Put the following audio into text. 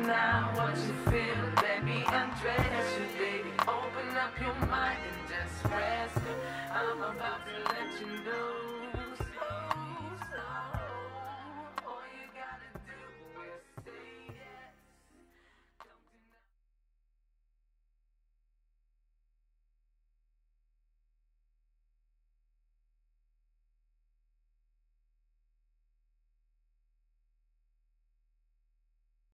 Now, what you feel. Let me undress you, baby. Open up your mind and just.